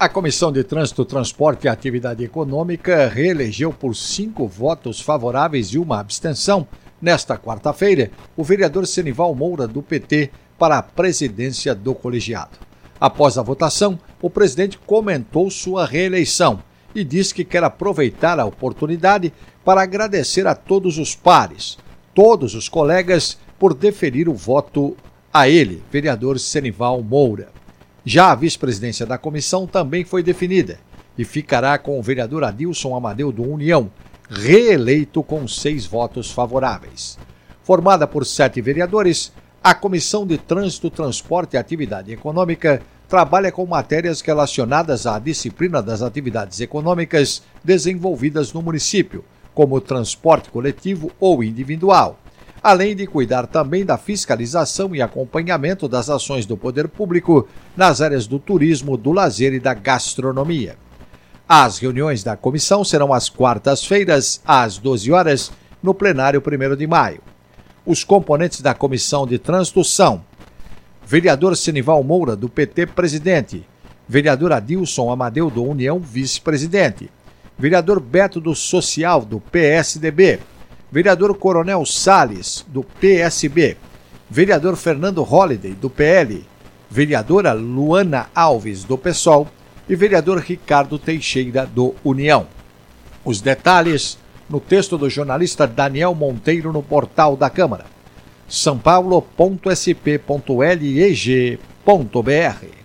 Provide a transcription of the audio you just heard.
A Comissão de Trânsito, Transporte e Atividade Econômica reelegeu por cinco votos favoráveis e uma abstenção, nesta quarta-feira, o vereador Senival Moura, do PT, para a presidência do colegiado. Após a votação, o presidente comentou sua reeleição e disse que quer aproveitar a oportunidade para agradecer a todos os pares, todos os colegas, por deferir o voto a ele, vereador Senival Moura. Já a vice-presidência da comissão também foi definida e ficará com o vereador Adilson Amadeu do União, reeleito com seis votos favoráveis. Formada por sete vereadores, a Comissão de Trânsito, Transporte e Atividade Econômica trabalha com matérias relacionadas à disciplina das atividades econômicas desenvolvidas no município, como transporte coletivo ou individual, além de cuidar também da fiscalização e acompanhamento das ações do poder público nas áreas do turismo, do lazer e da gastronomia. As reuniões da comissão serão às quartas-feiras, às 12 horas, no plenário 1 de maio. Os componentes da comissão de trânsito são vereador Senival Moura, do PT, presidente, vereador Adilson Amadeu, do União, vice-presidente, vereador Beto do Social, do PSDB, vereador Coronel Sales, do PSB, vereador Fernando Holliday, do PL, vereadora Luana Alves, do PSOL e vereador Ricardo Teixeira, do União. Os detalhes no texto do jornalista Daniel Monteiro no portal da Câmara. sãopaulo.sp.leg.br